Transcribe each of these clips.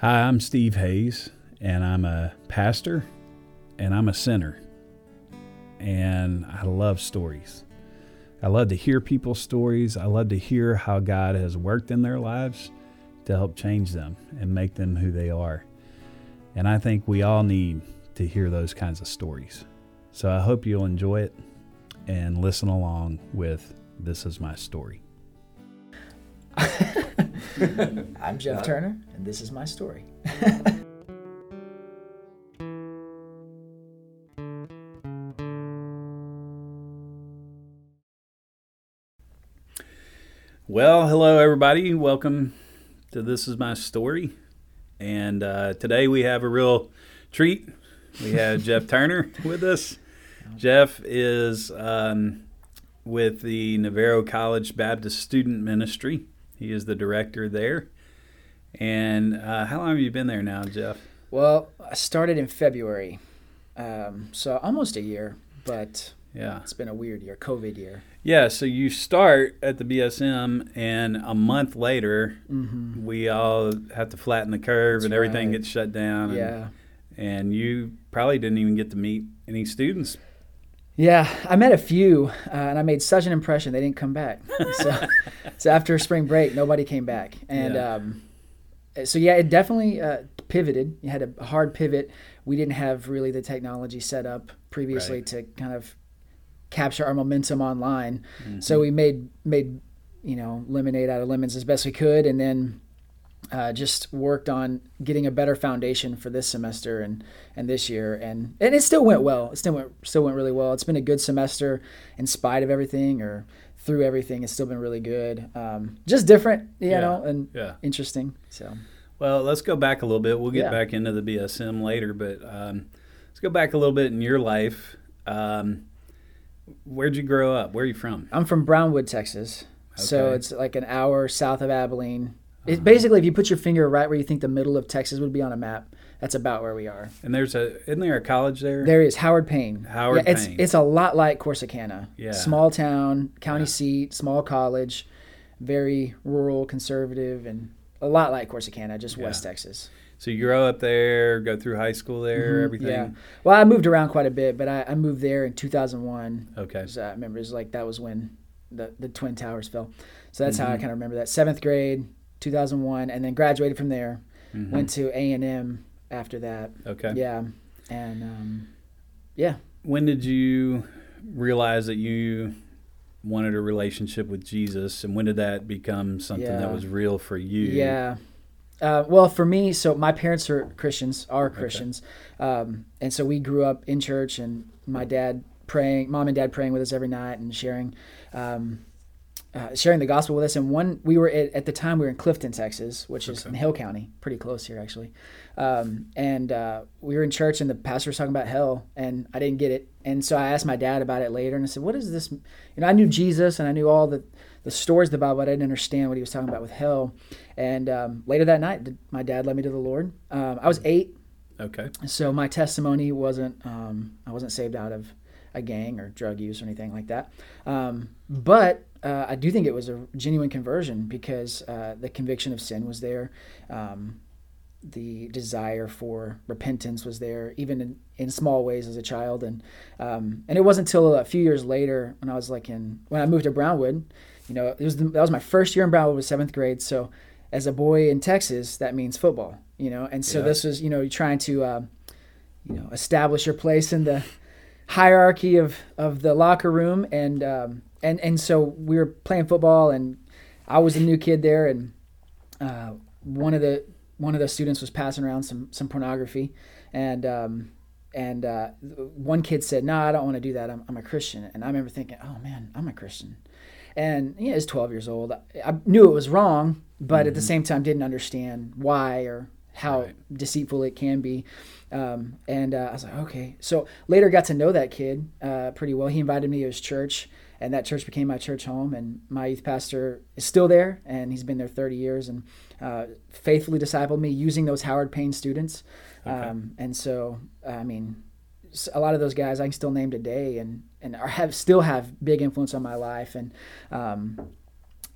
Hi, I'm Steve Hayes, and I'm a pastor and I'm a sinner. And I love stories. I love to hear people's stories. I love to hear how God has worked in their lives to help change them and make them who they are. And I think we all need to hear those kinds of stories. So I hope you'll enjoy it and listen along with This Is My Story. I'm Jeff Turner, and this is my story. Well, hello, everybody. Welcome to This Is My Story. And uh, today we have a real treat. We have Jeff Turner with us. Jeff is um, with the Navarro College Baptist Student Ministry. He is the director there. And uh, how long have you been there now, Jeff? Well, I started in February, um, so almost a year, but Yeah. it's been a weird year, COVID year. Yeah, so you start at the BSM, and a month later, Mm-hmm. we all have to flatten the curve, That's and everything right. gets shut down. and- Yeah. and you probably didn't even get to meet any students. Yeah, I met a few, uh, and I made such an impression they didn't come back. So, so after spring break, nobody came back, and Yeah. um, so yeah, it definitely uh, pivoted. You had a hard pivot. We didn't have really the technology set up previously Right. to kind of capture our momentum online. Mm-hmm. So we made made you know lemonade out of lemons as best we could, and then uh, just worked on getting a better foundation for this semester and and this year, and and it still went well. It still went still went really well. It's been a good semester in spite of everything or through everything. It's still been really good. Um, just different, you Yeah. know, and Yeah. interesting. So Well, let's go back a little bit. We'll get Yeah. back into the BSM later, but um, let's go back a little bit in your life. Um, where'd you grow up? Where are you from? I'm from Brownwood, Texas. So it's like an hour south of Abilene. It, basically, if you put your finger right where you think the middle of Texas would be on a map, that's about where we are. And there's a isn't there a college there? There is Howard Payne. Howard yeah, it's, Payne. It's a lot like Corsicana. Yeah. Small town, county Yeah. seat, small college, very rural, conservative, and a lot like Corsicana, just West Texas. So you grow up there, go through high school there, Mhm, everything. Yeah. Well, I moved around quite a bit, but I, I moved there in 2001. Okay. 'Cause I remember it was like that was when the, the Twin Towers fell. So that's how I Mhm. kind of remember that. Seventh grade, 2001, and then graduated from there. Mhm. Went to A&M after that. Okay. Yeah. And um, yeah. When did you realize that you wanted a relationship with Jesus, and when did that become something that was real for you? Yeah. Uh, well, for me, so my parents are Christians, are Christians, um, and so we grew up in church, and my dad praying, mom and dad praying with us every night, and sharing, um, uh, sharing the gospel with us. And one, we were at, at the time we were in Clifton, Texas, which is Okay. in Hill County, pretty close here actually. Um, and uh, we were in church, and the pastor was talking about hell, and I didn't get it. And so I asked my dad about it later, and I said, "What is this?" You know, I knew Jesus, and I knew all the the stories of the Bible, but I didn't understand what he was talking about with hell. And um, later that night, my dad led me to the Lord. Um, I was eight, Okay. so my testimony wasn't um, I wasn't saved out of a gang or drug use or anything like that. Um, but uh, I do think it was a genuine conversion because uh, the conviction of sin was there. Um, the desire for repentance was there, even in, in small ways as a child, and um, and it wasn't until a few years later when I was like in when I moved to Brownwood, you know, it was the, that was my first year in Brownwood was seventh grade. So as a boy in Texas, that means football, you know, and so Yeah. this was you know trying to uh, you know establish your place in the hierarchy of of the locker room, and um, and and so we were playing football, and I was a new kid there, and uh, one of the one of the students was passing around some some pornography, and um, and uh, one kid said, "No, I don't want to do that. I'm, I'm a Christian." And I remember thinking, "Oh man, I'm a Christian," and you know, was 12 years old. I, I knew it was wrong, but at the same time, didn't understand why or how Right. deceitful it can be. Um, and uh, I was like, okay. So later, got to know that kid uh, pretty well. He invited me to his church, and that church became my church home. And my youth pastor is still there, and he's been there 30 years, and uh, faithfully discipled me using those Howard Payne students. Okay. Um, and so, I mean, a lot of those guys I can still name today, and and are, have still have big influence on my life. And um,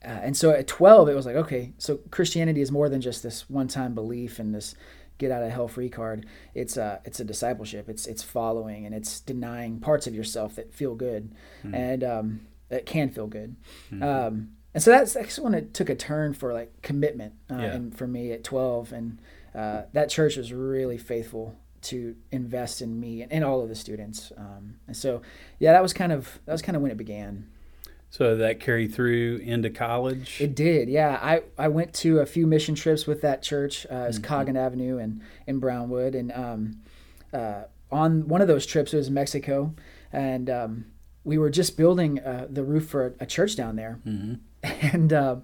uh, and so at 12, it was like, okay, so Christianity is more than just this one-time belief and this get out of hell free card. It's a it's a discipleship. It's it's following and it's denying parts of yourself that feel good mm-hmm. and um, that can feel good. Mm-hmm. Um, and so that's that's when it took a turn for like commitment uh, yeah. and for me at 12 and uh, that church was really faithful to invest in me and, and all of the students. Um, and so yeah, that was kind of that was kind of when it began. So that carried through into college. It did, yeah. I, I went to a few mission trips with that church. Uh, it was mm-hmm. Coggin Avenue and in Brownwood, and um, uh, on one of those trips it was Mexico, and um, we were just building uh, the roof for a, a church down there, mm-hmm. and um,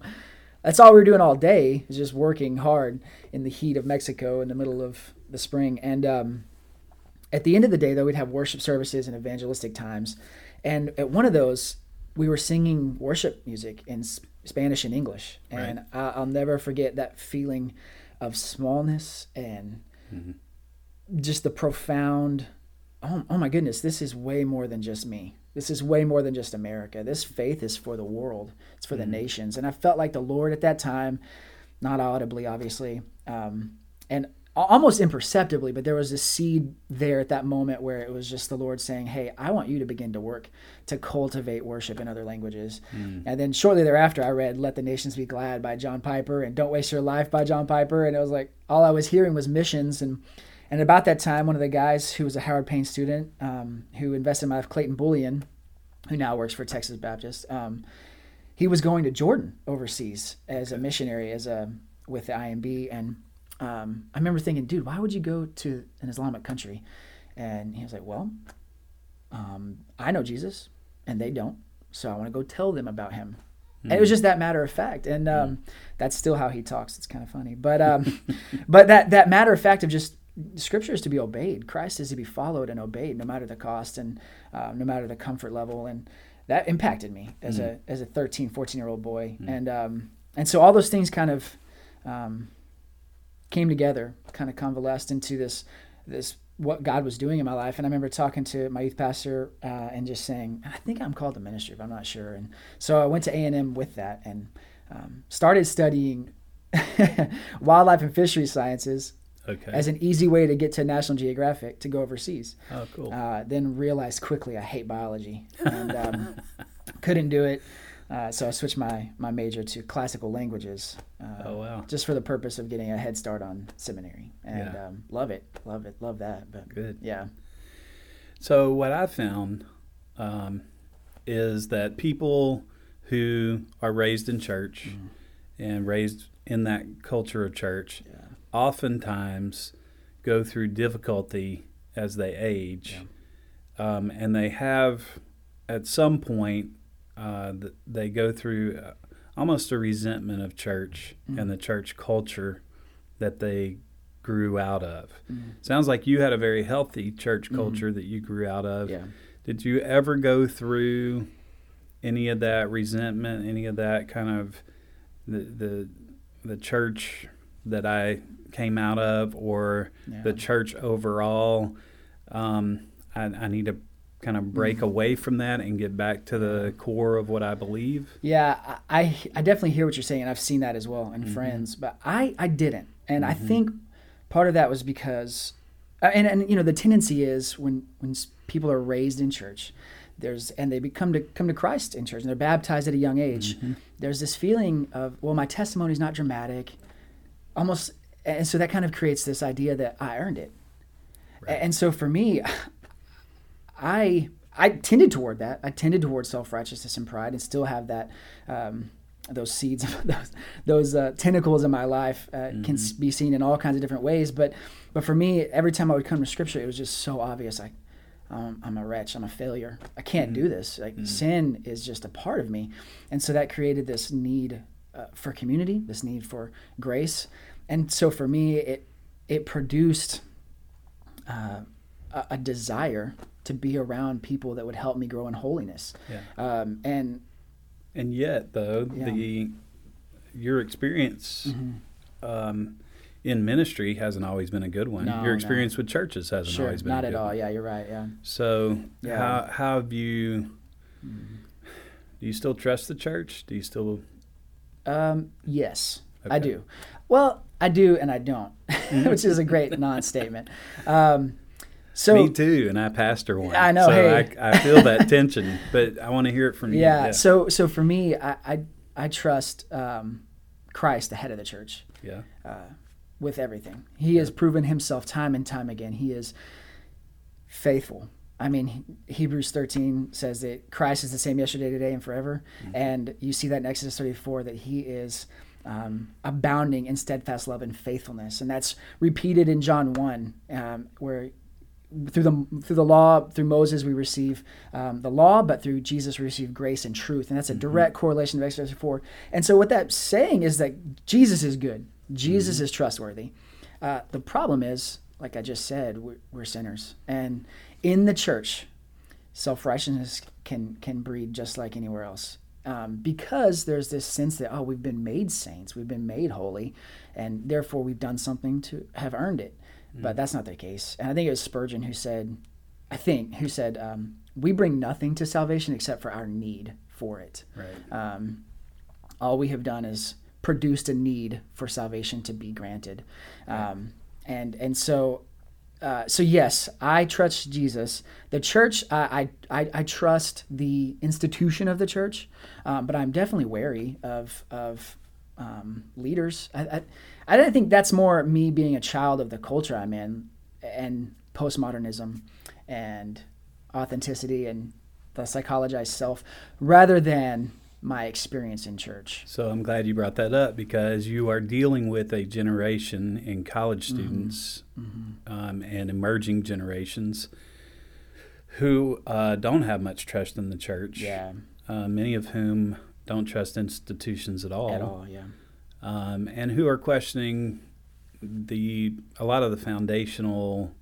that's all we were doing all day, is just working hard in the heat of Mexico in the middle of the spring. And um, at the end of the day, though, we'd have worship services and evangelistic times, and at one of those we were singing worship music in Spanish and English, and right. I, will never forget that feeling of smallness and mm-hmm. just the profound. Oh, oh my goodness, this is way more than just me. This is way more than just America. This faith is for the world. It's for mm-hmm. the nations, and I felt like the Lord at that time, not audibly, obviously, um, and almost imperceptibly, but there was a seed there at that moment where it was just the Lord saying, Hey, I want you to begin to work to cultivate worship in other languages. Mm. And then shortly thereafter, I read Let the Nations Be Glad by John Piper and Don't Waste Your Life by John Piper. And it was like, all I was hearing was missions. And, and about that time, one of the guys who was a Howard Payne student um, who invested in my life, Clayton Bullion, who now works for Texas Baptist, um, he was going to Jordan overseas as a missionary, as a with the IMB. And um, I remember thinking, dude, why would you go to an Islamic country? And he was like, well, um, I know Jesus and they don't. So I want to go tell them about him. Mm. And it was hmm. just that matter of fact. And um, mm. that's still how he talks. It's kind of funny. But, um, but that, that matter of fact of just scripture is to be obeyed. Christ is to be followed and obeyed no matter the cost and uh, no matter the comfort level. And that impacted me as mm. a, as a 13, 14 year old boy. Hmm. And, um, and so all those things kind of, um, came together, kind of convalesced into this this what God was doing in my life. And I remember talking to my youth pastor uh, and just saying, I think I'm called to ministry, but I'm not sure. And so I went to A and M with that and um, started studying wildlife and fishery sciences. Okay. As an easy way to get to National Geographic to go overseas. Oh, cool. Uh, then realized quickly I hate biology and um, couldn't do it. Uh, so I switched my, my major to classical languages. Uh, oh wow! Just for the purpose of getting a head start on seminary, and yeah. um, love it, love it, love that. But good, yeah. So what I found um, is that people who are raised in church mm. and raised in that culture of church, yeah. oftentimes go through difficulty as they age, yeah. um, and they have at some point uh, they go through uh, almost a resentment of church mm-hmm. and the church culture that they grew out of. Mm-hmm. Sounds like you had a very healthy church mm-hmm. culture mm-hmm. that you grew out of. Yeah. Did you ever go through any of that resentment, any of that kind of the the, the church that I came out of, or yeah. the church overall? Um, I, I, need to kind of break mm-hmm. away from that and get back to the core of what I believe? Yeah, I, I definitely hear what you're saying. and I've seen that as well in mm-hmm. friends, but I, I didn't. And mm-hmm. I think part of that was because, uh, and, and you know, the tendency is when, when people are raised in church, there's and they become to come to Christ in church and they're baptized at a young age. Mm-hmm. There's this feeling of well, my testimony is not dramatic, almost, and so that kind of creates this idea that I earned it. Right. And so for me, I I tended toward that. I tended toward self righteousness and pride, and still have that. Um, those seeds, those, those uh, tentacles in my life uh, mm-hmm. can be seen in all kinds of different ways. But, but for me, every time I would come to Scripture, it was just so obvious. I, um, I'm a wretch. I'm a failure. I can't mm-hmm. do this. Like mm-hmm. sin is just a part of me, and so that created this need uh, for community, this need for grace, and so for me, it it produced uh, a, a desire to be around people that would help me grow in holiness. Yeah. Um, and and yet, though yeah. the your experience mm-hmm. um, in ministry hasn't always been a good one. No, your experience no. with churches hasn't sure, always been good. not at all. One. Yeah, you're right. Yeah. So yeah. how how have you? Mm-hmm. Do you still trust the church? Do you still Um, yes, I do. Well, I do and I don't, which is a great non-statement. Um, so Me too, and I pastor one. I know, So hey. I, I feel that tension, but I want to hear it from you. yeah, so so for me, I I, I trust um, Christ, the head of the church. yeah. with everything. He has proven himself time and time again. He is faithful. I mean, Hebrews 13 says that Christ is the same yesterday, today, and forever. And you see that in Exodus 34 that he is um, abounding in steadfast love and faithfulness. And that's repeated in John 1, um, where through the through the law through Moses we receive um, the law, but through Jesus we receive grace and truth, and that's a direct correlation to Exodus four. And so what that's saying is that Jesus is good, Jesus is trustworthy. Uh, the problem is, like I just said, we're, we're sinners, and in the church, self righteousness can can breed just like anywhere else. Um, because there's this sense that oh we've been made saints we've been made holy and therefore we've done something to have earned it but that's not the case. And I think it was Spurgeon who said, I think, who said, um, we bring nothing to salvation except for our need for it. Right. Um, all we have done is produced a need for salvation to be granted. Um, and, and so, uh, so yes, I trust Jesus. The church, I, I, I, I trust the institution of the church, um, but I'm definitely wary of, of um, leaders. I, I, I don't think that's more me being a child of the culture I'm in and postmodernism and authenticity and the psychologized self rather than my experience in church. So I'm glad you brought that up because you are dealing with a generation in college Mm-hmm. students Um, and emerging generations who uh, don't have much trust in the church. Yeah, Uh, many of whom don't trust institutions at all. at all. Yeah. um, and who are questioning the a lot of the foundational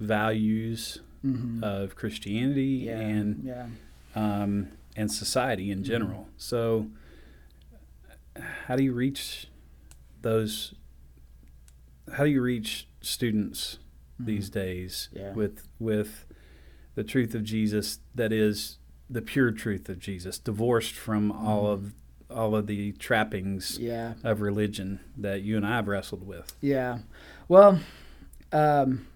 values Mhm. of Christianity yeah. and yeah. um, and society in general. So, how do you reach those? How do you reach students these days Yeah. with with the truth of Jesus that is the pure truth of Jesus, divorced from all of all of the trappings Yeah. of religion that you and I have wrestled with? Yeah. Well, um,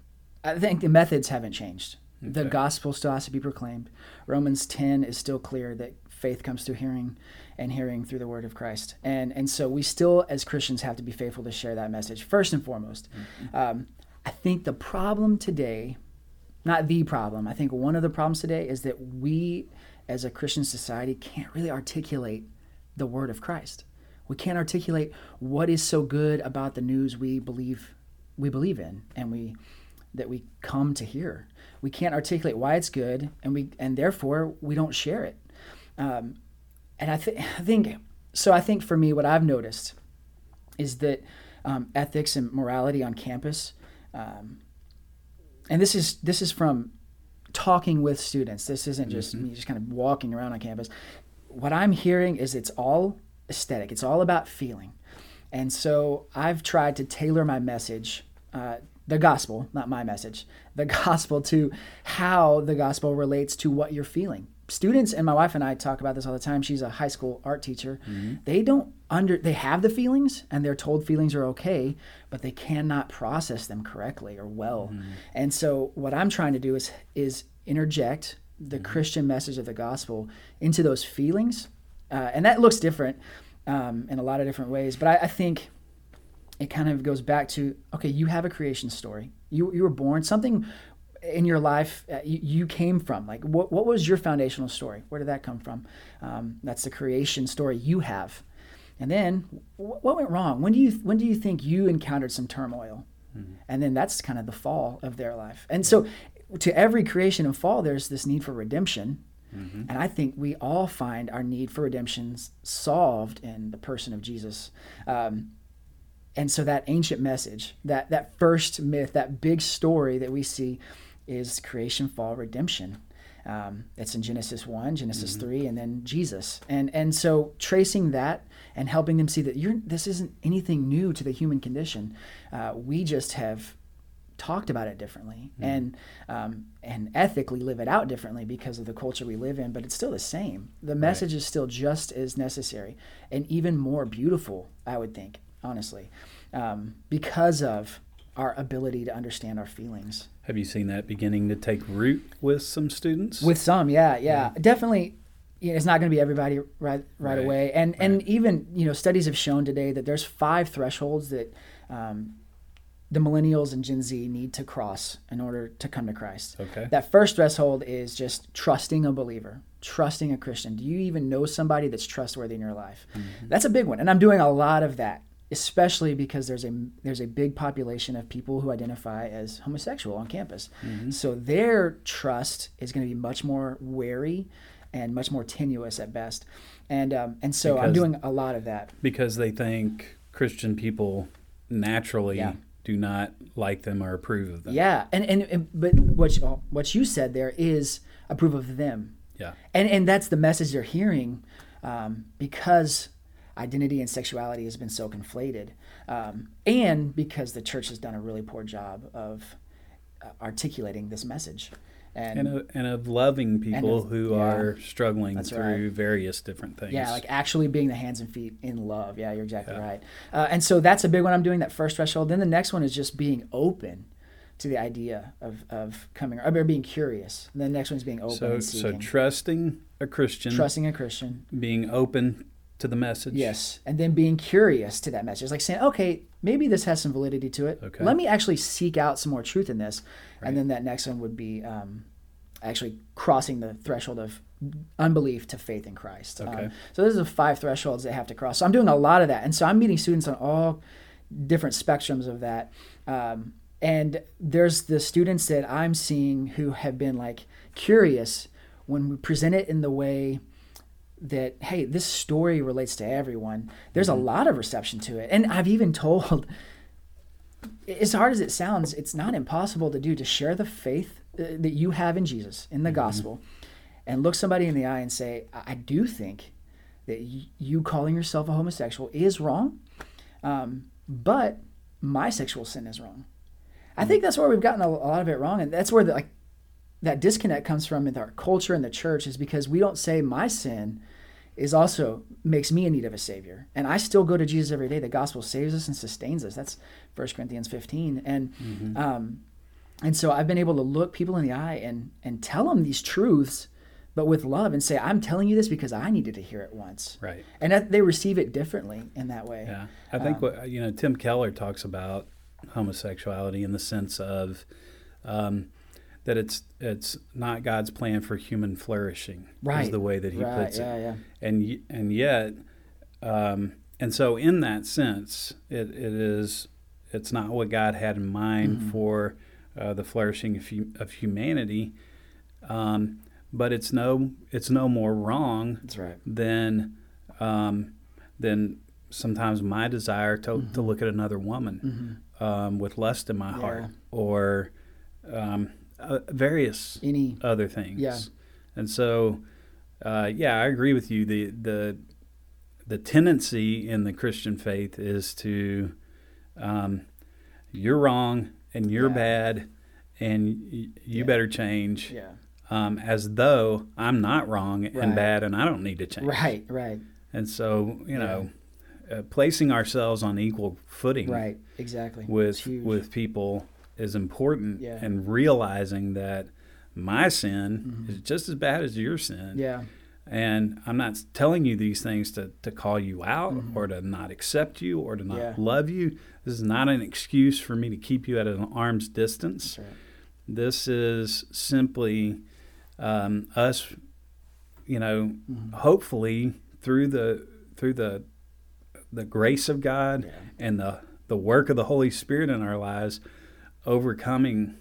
I think the methods haven't changed. The gospel still has to be proclaimed. Romans 10 is still clear that faith comes through hearing and hearing through the word of Christ. And and so we still as Christians have to be faithful to share that message first and foremost. Um, I think the problem today, not the problem, I think one of the problems today is that we as a Christian society can't really articulate the word of Christ. We can't articulate what is so good about the news we believe we believe in and we that we come to hear. We can't articulate why it's good and we and therefore we don't share it. Um, and I, th- I think so. I think for me, what I've noticed is that um, ethics and morality on campus, um, and this is this is from talking with students. This isn't just me just kind of walking around on campus. What I'm hearing is it's all aesthetic. It's all about feeling, and so I've tried to tailor my message. Uh, the gospel, not my message, the gospel to how the gospel relates to what you're feeling. Students and my wife and I talk about this all the time. She's a high school art teacher. They don't under they have the feelings and they're told feelings are okay, but they cannot process them correctly or well. And so what I'm trying to do is is interject the Christian message of the gospel into those feelings, uh, and that looks different um, in a lot of different ways. But I, I think it kind of goes back to okay you have a creation story you, you were born something in your life uh, you, you came from? Like what, what was your foundational story? Where did that come from? Um, that's the creation story you have. And then wh- what went wrong? When do you when do you think you encountered some turmoil? And then that's kind of the fall of their life. And so to every creation and fall there's this need for redemption. And i think we all find our need for redemption solved in the person of jesus. Um, and so that ancient message that that first myth that big story that we see is creation fall redemption. Um, it's in genesis 1 genesis 3 and then jesus. And and so tracing that and helping them see that you're this isn't anything new to the human condition. Uh, we just have talked about it differently and um, and ethically live it out differently because of the culture we live in. But it's still the same. The message is still just as necessary and even more beautiful, I would think, honestly, um, because of our ability to understand our feelings. Have you seen that beginning to take root with some students? With some, yeah, yeah, definitely. You know, it's not going to be everybody right right, Right, away, and and even you know studies have shown today that there's five thresholds that um, the millennials and Gen Z need to cross in order to come to Christ. okay. That first threshold is just trusting a believer, trusting a Christian. Do you even know somebody that's trustworthy in your life? That's a big one, and I'm doing a lot of that, especially because there's a there's a big population of people who identify as homosexual on campus. So their trust is going to be much more wary and much more tenuous at best, and um, and so I'm doing a lot of that. because they think Christian people naturally Yeah. do not like them or approve of them. Yeah, and, and and but what you, what you said there is approve of them. Yeah. and and that's the message they're hearing um, because identity and sexuality has been so conflated um, and because the church has done a really poor job of uh, articulating this message. And, And, of, and of loving people of- who yeah. are struggling through various different things. yeah like actually being the hands and feet in love. Yeah you're exactly Yeah. right. Uh, and so that's a big one. I'm doing that first threshold. Then the next one is just being open to the idea of, of coming or being curious. And the next one is being open so, so trusting a Christian, trusting a christian. Being open to the message. Yes, and then being curious to that message, like saying, "Okay, maybe this has some validity to it. Okay. Let me actually seek out some more truth in this." Right. And then that next one would be um, actually crossing the threshold of unbelief to faith in Christ. Um, Okay. so those are the five thresholds they have to cross. So I'm doing a lot of that, and so I'm meeting students on all different spectrums of that. Um, and there's the students that I'm seeing who have been like curious when we present it in the way that hey this story relates to everyone. There's a lot of reception to it. And i've even told as hard as it sounds it's not impossible to do to share the faith uh, that you have in jesus in the gospel and look somebody in the eye and say i, do think that you calling yourself a homosexual is wrong um, but my sexual sin is wrong. I think that's where we've gotten a, a lot of it wrong and that's where the, like that disconnect comes from in our culture and the church is because we don't say my sin is also makes me in need of a savior. And i still go to jesus every day. The gospel saves us and sustains us. That's 1 corinthians 15 and um, and so i've been able to look people in the eye and and tell them these truths but with love and say i'm telling you this because i needed to hear it once. Right. and that they receive it differently in that way. Yeah, I think what you know Tim Keller talks about homosexuality in the sense of um, that it's it's not God's plan for human flourishing. Is the way that he right puts it. yeah yeah and and yet, um, and so in that sense, it, it is it's not what God had in mind Mm-hmm. for uh, the flourishing of, of humanity, um, but it's no it's no more wrong that's right than um, than sometimes my desire to, to look at another woman um, with lust in my heart Mm-hmm. Or um, uh, various any other things. Yeah. And so, uh, yeah, I agree with you. The the the tendency in the Christian faith is to um, you're wrong and you're Yeah. bad and y- you Yeah. better change. yeah Um, as though I'm not wrong Right. and bad and I don't need to change. right right And so, you know, uh, placing ourselves on equal footing right exactly with with people is important Yeah. and realizing that my sin is just as bad as your sin Mm-hmm. yeah and i'm not telling you these things to, to call you out or to not accept you or to not Mm-hmm. Yeah. love you this is not an excuse for me to keep you at an arm's distance right this is simply um, us you know Mm-hmm. hopefully through the through the the grace of god Yeah. and the the work of the holy spirit in our lives overcoming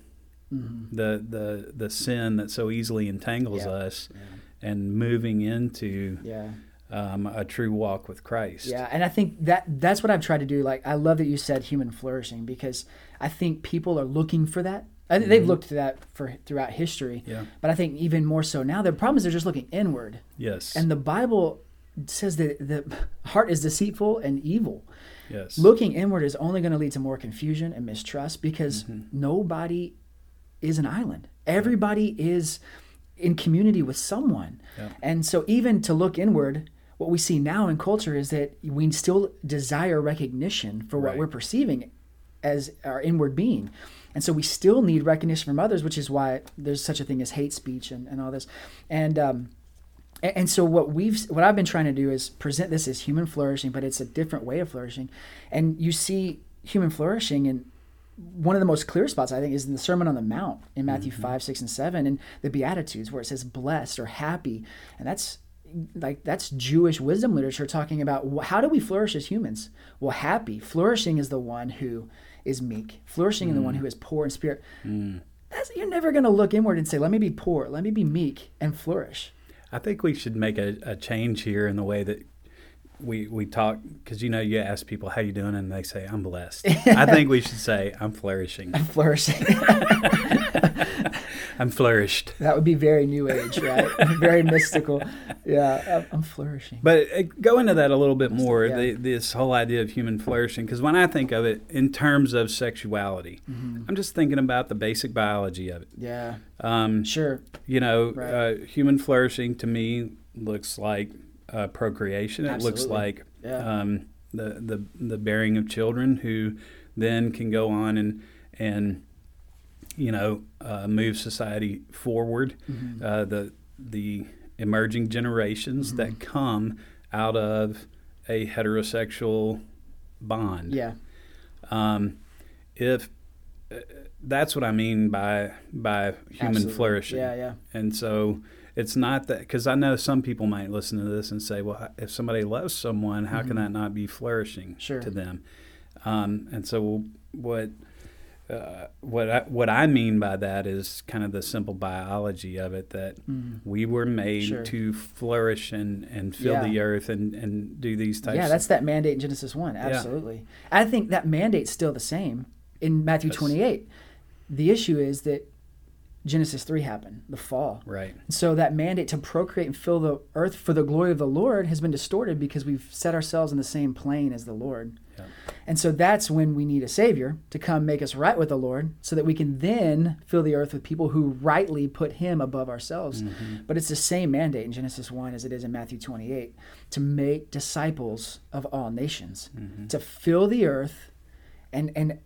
Mm-hmm. the the the sin that so easily entangles Yeah. us Yeah. and moving into yeah um, a true walk with christ Yeah, and I think that that's what I've tried to do. Like, I love that you said human flourishing because I think people are looking for that. I think they've looked to that for throughout history, yeah but I think even more so now. The problem is they're just looking inward, yes and the Bible says that the heart is deceitful and evil, Yes. Looking inward is only going to lead to more confusion and mistrust because Mm-hmm. nobody is an island. Everybody is in community with someone. Yeah. And so, even to look inward, what we see now in culture is that we still desire recognition for what Right. we're perceiving as our inward being. And so, we still need recognition from others, which is why there's such a thing as hate speech and, and all this. And, um, a- and so what we've what I've been trying to do is present this as human flourishing, but it's a different way of flourishing. And you see human flourishing in one of the most clear spots I think is in the Sermon on the Mount in Matthew mm-hmm. five, six, and seven, and the Beatitudes where it says blessed or happy, and that's like that's Jewish wisdom literature talking about how do we flourish as humans. Well, happy, flourishing is the one who is meek, flourishing is the one mm. who is poor in spirit. Mm. That's, you're never going to look inward and say, "Let me be poor, let me be meek and flourish." I think we should make a, a change here in the way that we we talk because you know you ask people how you doing and they say I'm blessed. I think we should say I'm flourishing. I'm flourishing. I'm flourished. that would be very new age, right? very mystical. Yeah, I'm, I'm flourishing. But uh, go into that a little bit more. yeah. The, this whole idea of human flourishing, because when I think of it in terms of sexuality, Mm-hmm. I'm just thinking about the basic biology of it. Yeah, Um, sure. you know, Right. uh, human flourishing to me looks like uh, procreation. It looks like Yeah. um, the, the the bearing of children who then can go on and and you know uh, move society forward. Mm-hmm. Uh, the the emerging generations Mm-hmm. that come out of a heterosexual bond Yeah, um, if uh, that's what I mean by by human absolutely. flourishing. Yeah, yeah. And so it's not that because I know some people might listen to this and say, well, if somebody loves someone, how can that not be flourishing Mm-hmm. Sure. to them? Um, and so what. Uh, what I, what I mean by that is kind of the simple biology of it that we were made Mm. Sure. to flourish and, and fill Yeah. the earth and, and do these types. Yeah, that's that mandate in Genesis 1. Absolutely. I think that mandate's still the same in Matthew Yes. 28. The issue is that Genesis 3 happened, the fall. right. So that mandate to procreate and fill the earth for the glory of the Lord has been distorted because we've set ourselves in the same plane as the Lord. Yeah. And so that's when we need a savior to come make us right with the Lord so that we can then fill the earth with people who rightly put him above ourselves. Mm-hmm. But it's the same mandate in Genesis 1 as it is in Matthew 28 to make disciples of all nations, mm-hmm. to fill the earth and and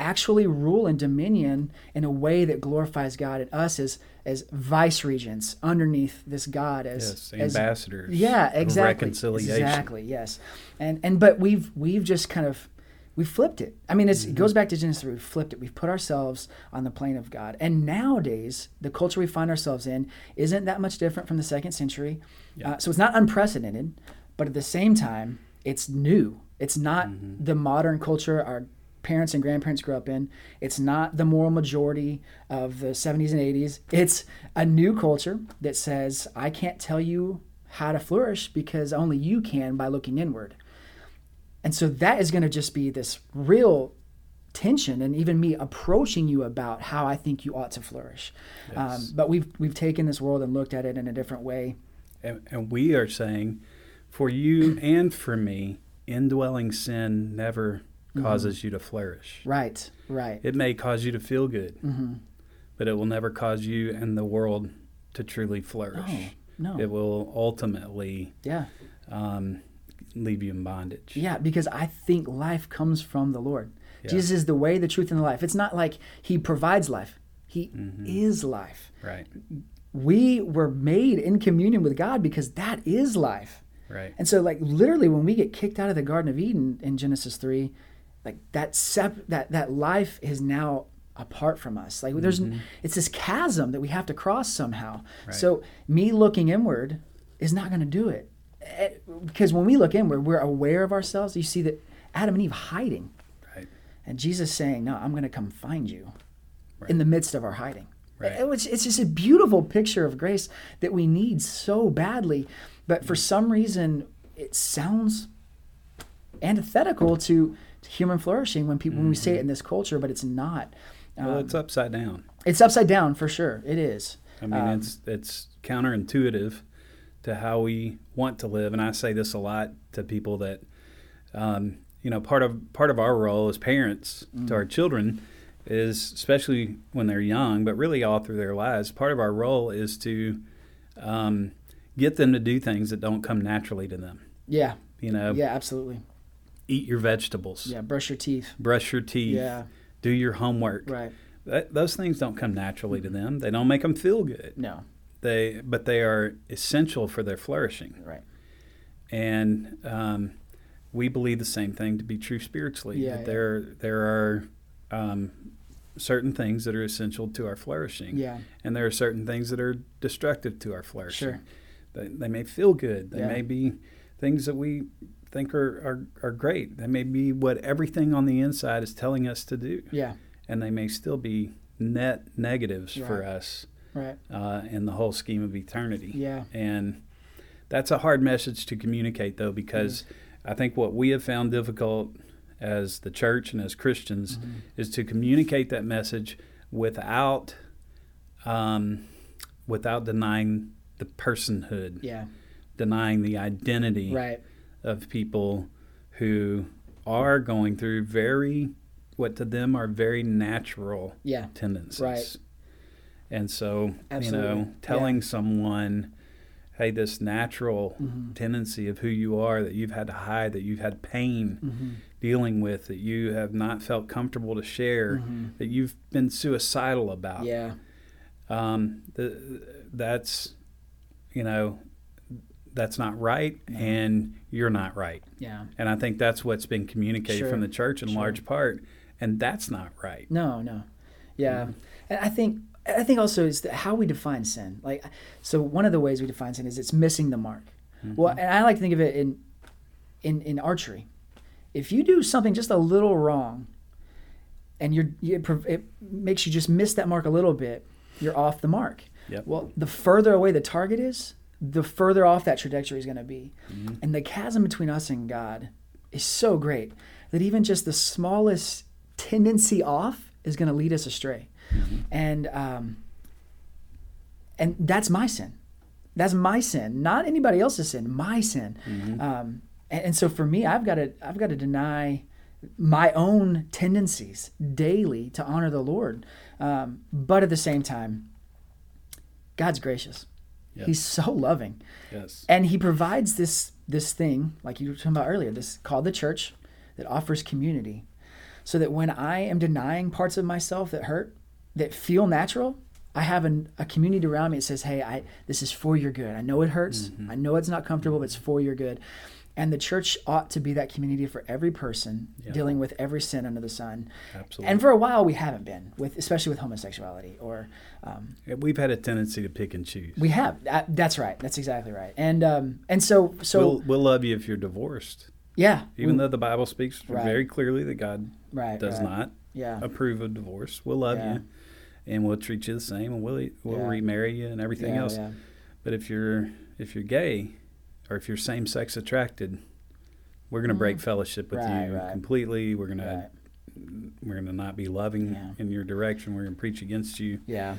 actually rule and dominion in a way that glorifies God and us as as vice regents underneath this God as Yes, as ambassadors. yeah exactly reconciliation. exactly yes and and but we've we've just kind of we flipped it i mean it's, Mm-hmm. it goes back to genesis 3 we flipped it we've put ourselves on the plane of god and nowadays the culture we find ourselves in isn't that much different from the second century Yeah. uh, so it's not unprecedented but at the same time it's new it's not Mm-hmm. the modern culture our parents and grandparents grew up in it's not the moral majority of the 70s and 80s it's a new culture that says i can't tell you how to flourish because only you can by looking inward and so that is going to just be this real tension and even me approaching you about how I think you ought to flourish. Um, but we've we've taken this world and looked at it in a different way. And, and we are saying, for you and for me, indwelling sin never Mm-hmm. causes you to flourish. Right, right. It may cause you to feel good, Mm-hmm. but it will never cause you and the world to truly flourish. No, no. It will ultimately yeah. um, leave you in bondage. Yeah, because I think life comes from the Lord. Yeah. Jesus is the way, the truth, and the life. It's not like he provides life. He is life. Right, We were made in communion with God because that is life. right. And so, like literally, when we get kicked out of the Garden of Eden in Genesis three, like that sep- that that life is now apart from us. Like there's mm-hmm. it's this chasm that we have to cross somehow. Right. So me looking inward is not going to do it, Eh, because when we look inward, we're aware of ourselves. You see that Adam and Eve hiding, Right. and Jesus saying, "No, I'm going to come find you." Right. In the midst of our hiding, eh, Right. Eh, it was- it's just a beautiful picture of grace that we need so badly, but for mm-hmm. some reason, it sounds antithetical to human flourishing when people when we say it in this culture, but it's not. Well, Um, it's upside down. it's upside down for sure. It is. I mean, Um, it's it's counterintuitive to how we want to live, and I say this a lot to people that um, you know, part of part of our role as parents Mm. to our children is, especially when they're young, but really all through their lives, part of our role is to um, get them to do things that don't come naturally to them. Yeah. You know, Yeah. Absolutely. Eat your vegetables, Yeah. Brush your teeth. brush your teeth, Yeah. do your homework. Right. That, those things don't come naturally to them. They don't make them feel good. No. They, but they are essential for their flourishing. Right. and um, we believe the same thing to be true spiritually. Yeah, that yeah. there there are um, certain things that are essential to our flourishing, Yeah. and there are certain things that are destructive to our flourishing. Sure. They, they may feel good. They Yeah. may be things that we think are, are, are great. They may be what everything on the inside is telling us to do, Yeah. and they may still be net negatives for us Right. uh, in the whole scheme of eternity. Yeah. And that's a hard message to communicate, though, because I think what we have found difficult as the church and as Christians Mm-hmm. is to communicate that message without um, without denying the personhood, Yeah. denying the identity Right. Of people who are going through very what to them are very natural Yeah. tendencies. Right. And so, Absolutely. you know, telling someone, hey, this natural Mm-hmm. tendency of who you are that you've had to hide, that you've had pain Mm-hmm. dealing with, that you have not felt comfortable to share, that you've been suicidal about. Mm-hmm. Yeah. Um, the, that's, you know, that's not right, mm-hmm. and you're not right. Yeah. And I think that's what's been communicated Sure. from the church in Sure. large part, and that's not right. No, no. Yeah. Mm-hmm. And I think I think also is that how we define sin. Like so one of the ways we define sin is it's missing the mark. Mm-hmm. Well, and I like to think of it in in in archery. If you do something just a little wrong and you're it it makes you just miss that mark a little bit, you're off the mark. Yep. Well, the further away the target is, the further off that trajectory is going to be. And the chasm between us and God is so great that even just the smallest tendency off is going to lead us astray. And um, and that's my sin. That's my sin, not anybody else's sin. My sin. Um, and, and so for me, I've got to I've got to deny my own tendencies daily to honor the Lord. Um, but at the same time, God's gracious. Yes. He's so loving. Yes. and he provides this this thing like you were talking about earlier this called the church that offers community. So that when i am denying parts of myself that hurt that feel natural i have an, a community around me that says hey i this is for your good. I know it hurts. Mm-hmm. I know it's not comfortable but it's for your good and the church ought to be that community for every person Yeah. dealing with every sin under the sun Absolutely. and for a while we haven't been with especially with homosexuality or um, We've had a tendency to pick and choose. we have that, that's right that's exactly right and um, and so so we'll, we'll love you if you're divorced, yeah even we- though the Bible speaks Right. very clearly that God right does right. not yeah approve of divorce. We'll love Yeah. you, and we'll treat you the same, and we'll we'll remarry you and everything else. But if you're if you're gay, or if you're same sex attracted, we're gonna break fellowship with Mm. Right, you right. completely. We're gonna Right. we're gonna not be loving Yeah. in your direction. We're gonna preach against you. Yeah,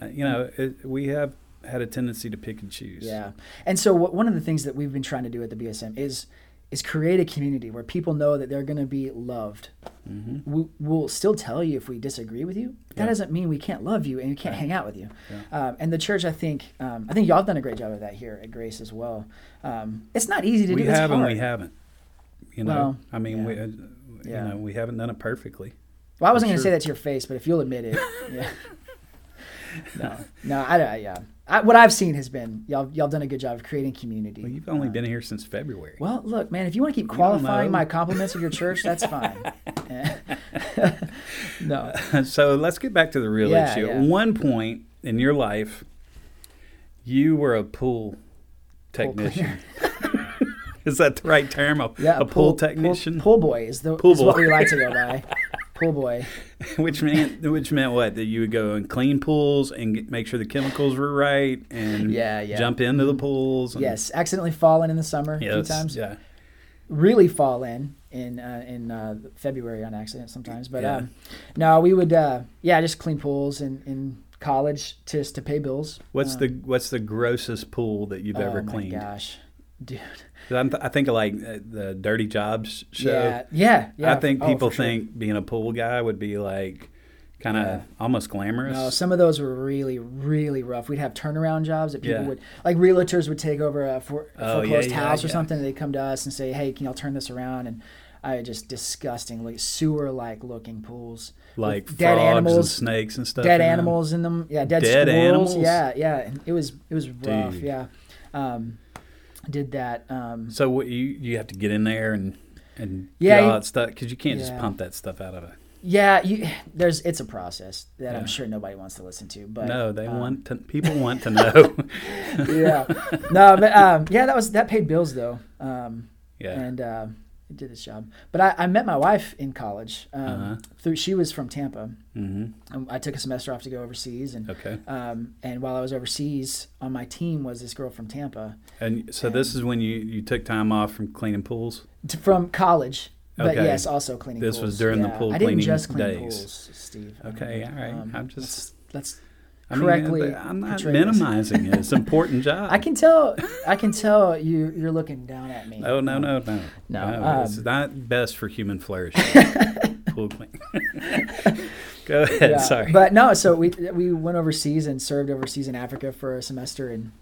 Uh, you know, it, we have had a tendency to pick and choose. yeah. And so what, one of the things that we've been trying to do at the BSM is is create a community where people know that they're going to be loved. hmm We, we'll still tell you if we disagree with you. That Yeah. doesn't mean we can't love you and we can't Right. hang out with you. Yeah. Um, and the church, I think, um, I think y'all have done a great job of that here at Grace as well. Um, it's not easy to We do. We have and hard. we haven't. You know, Well, I mean, yeah. we, uh, Yeah. you know, we haven't done it perfectly. Well, I wasn't going to say that to your face, but if you'll admit it, yeah. no, no, I, I yeah. I, what I've seen has been y'all y'all done a good job of creating community. Well, you've only Uh, been here since February. Well, look, man, if you want to keep qualifying my compliments of your church, that's fine. no. so let's get back to the real Yeah, issue. yeah. At one point in your life, you were a pool Pool technician. is that the right term? A, Yeah, a pool, technician, Pool, boy is the Pool is what we like to go by. Pool boy. which meant which meant what? That you would go and clean pools and get, make sure the chemicals were right and Yeah, yeah. jump into the pools. And, Yes, accidentally fall in in the summer a few times. Yeah. Really fall in in uh, in uh, February on accident sometimes. But Yeah. um, no, we would uh, yeah just clean pools in, in college just to pay bills. What's Um, the what's the grossest pool that you've oh ever my cleaned? gosh, dude. I'm th- I think of like uh, the Dirty Jobs show. Yeah, yeah, yeah. I think Oh, people sure. think being a pool guy would be like kind of Yeah. almost glamorous. No, some of those were really, really rough. We'd have turnaround jobs that people Yeah. would, like realtors would take over a, for, a Oh, foreclosed yeah, house or something. And they'd come to us and say, "Hey, can y'all turn this around?" And I just disgusting, like sewer-like looking pools, like dead frogs and animals- snakes and stuff. dead in them. animals in them. Yeah, dead, Dead squirrels. animals? Yeah, yeah. It was it was rough. Dude. Yeah, um, did that. Um, So what, you you have to get in there and and Yeah, get all that stuff because you can't just pump that stuff out of it. yeah, you, there's it's a process that Yeah. I'm sure nobody wants to listen to. But no, they um, want to, people want to know. yeah, no, but um, yeah, that was that paid bills though. Um, yeah. and uh, it did its job. But I, I met my wife in college. Um, Uh-huh. Through she was from Tampa. hmm Um, I took a semester off to go overseas, and Okay. um, and while I was overseas, on my team was this girl from Tampa, And so this is when you you took time off from cleaning pools. t- from college. But Okay. yes, also cleaning. This pools. was during the pool I didn't cleaning just clean days. pools, Steve. Okay, all right. Um, I'm just let's. I mean, correctly I'm not minimizing it. It's an important job. I can tell. I can tell you. You're looking down at me. No, no, no, no. No, it's um, not best for human flourishing. pool clean. Go ahead. Yeah, Sorry. But no, so we we went overseas and served overseas in Africa for a semester, and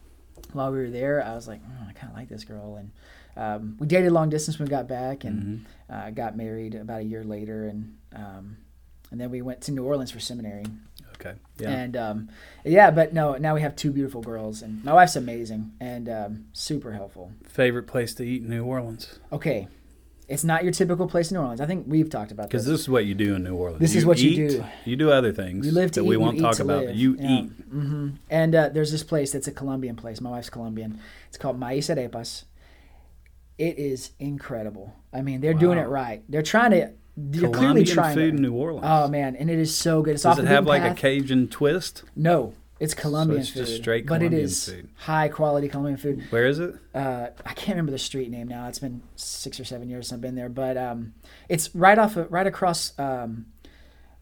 while we were there, I was like, "Mm, I kind of like this girl, and um, we dated long distance when we got back, and Mhm. uh, got married about a year later, and um, and then we went to New Orleans for seminary, Okay. Yeah. and um, yeah, but no, now we have two beautiful girls, and my wife's amazing and um, super helpful. Favorite place to eat in New Orleans? Okay, it's not your typical place in New Orleans. I think we've talked about this. Because this. this is what you do in New Orleans. This is what you do. You do other things You live to that eat. we won't eat talk about. live. You Yeah. eat. hmm And uh, there's this place that's a Colombian place. My wife's Colombian. It's called Maïs Arepas. It is incredible. I mean, they're doing it right. They're trying to. You're clearly Colombian trying. food it. in New Orleans. Oh man, and it is so good. It's Does off it have like path. a Cajun twist? No, it's Colombian it's food. just straight but it Colombian is food. high quality Colombian food. Where is it? Uh, I can't remember the street name now. It's been six or seven years since I've been there, but um, it's right off, of, right across um,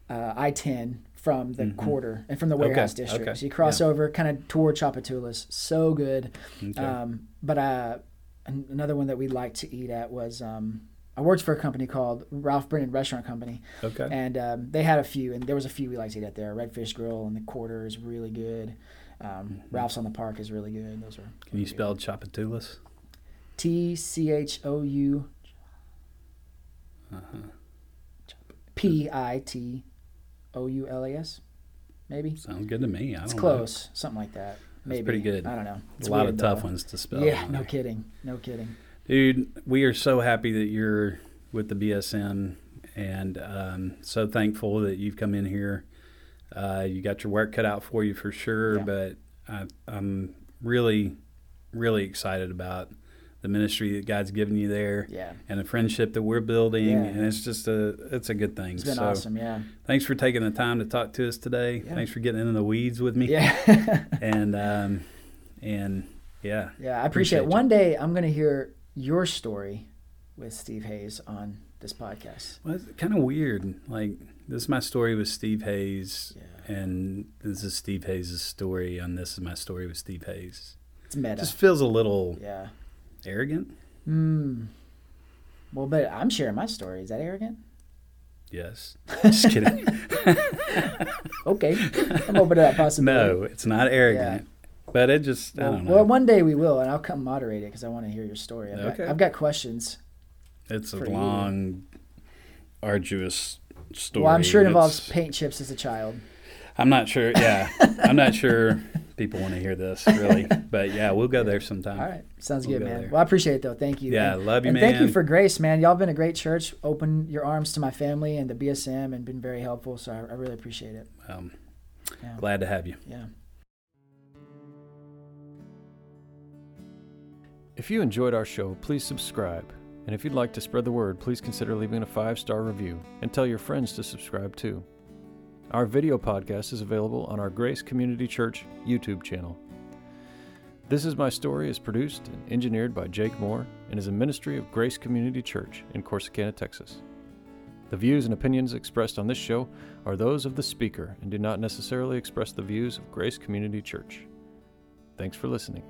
uh, I ten from the Mhm. quarter and from the Okay, warehouse district. okay, So you cross over, kind of toward Tchoupitoulas. So good. Okay. Um, but uh, another one that we liked to eat at was um, I worked for a company called Ralph Brennan Restaurant Company, okay. and um, they had a few, and there was a few we liked to eat at there. Redfish Grill and the Quarter is really good. Um, Ralph's on the Park is really good. Those are Mm-hmm. Can you spell Tchoupitoulas? T C H O U Uh-huh. P I T O U L A S, maybe. Sounds good to me. I It's close, something like that. Maybe pretty good. I don't know. Know. It's A lot weird, of tough though. ones to spell. Yeah, no kidding, no kidding. Dude, we are so happy that you're with the BSM and um, so thankful that you've come in here. Uh, you got your work cut out for you for sure, Yeah. but I, I'm really, really excited about the ministry that God's given you there Yeah, and the friendship that we're building. Yeah. And it's just a, it's a good thing. it's been so awesome. Yeah, thanks for taking the time to talk to us today. Yeah. Thanks for getting into the weeds with me. yeah, And, um, and yeah, yeah. I appreciate. Appreciate. One day I'm gonna hear your story with Steve Hayes on this podcast. Well, it's kind of weird. Like this is my story with Steve Hayes, Yeah, and this is Steve Hayes' story, and this is my story with Steve Hayes. it's meta. It just feels a little yeah. arrogant. Hmm. Well, but I'm sharing my story. Is that arrogant? Yes, just kidding. Okay, I'm open to that possibility. no, it's not arrogant, but it just I Well, don't know. well, one day we will, and I'll come moderate it because I want to hear your story. I've, Okay. got, I've got questions. it's a for you. long, arduous story. Well, I'm sure it involves It's- paint chips as a child. I'm not sure. Yeah, I'm not sure people want to hear this really, but yeah, we'll go there sometime. All right, sounds We'll good, go man. there. Well, I appreciate it though. Thank you. Yeah, and, love you, and man. thank you for grace, man. Y'all been a great church. Open your arms to my family and the BSM, and been very helpful. So I, I really appreciate it. Um, Yeah. glad to have you. Yeah. If you enjoyed our show, please subscribe. And if you'd like to spread the word, please consider leaving a five star review and tell your friends to subscribe too. Our video podcast is available on our Grace Community Church YouTube channel. This is My Story is produced and engineered by Jake Moore and is a ministry of Grace Community Church in Corsicana, Texas. The views and opinions expressed on this show are those of the speaker and do not necessarily express the views of Grace Community Church. Thanks for listening.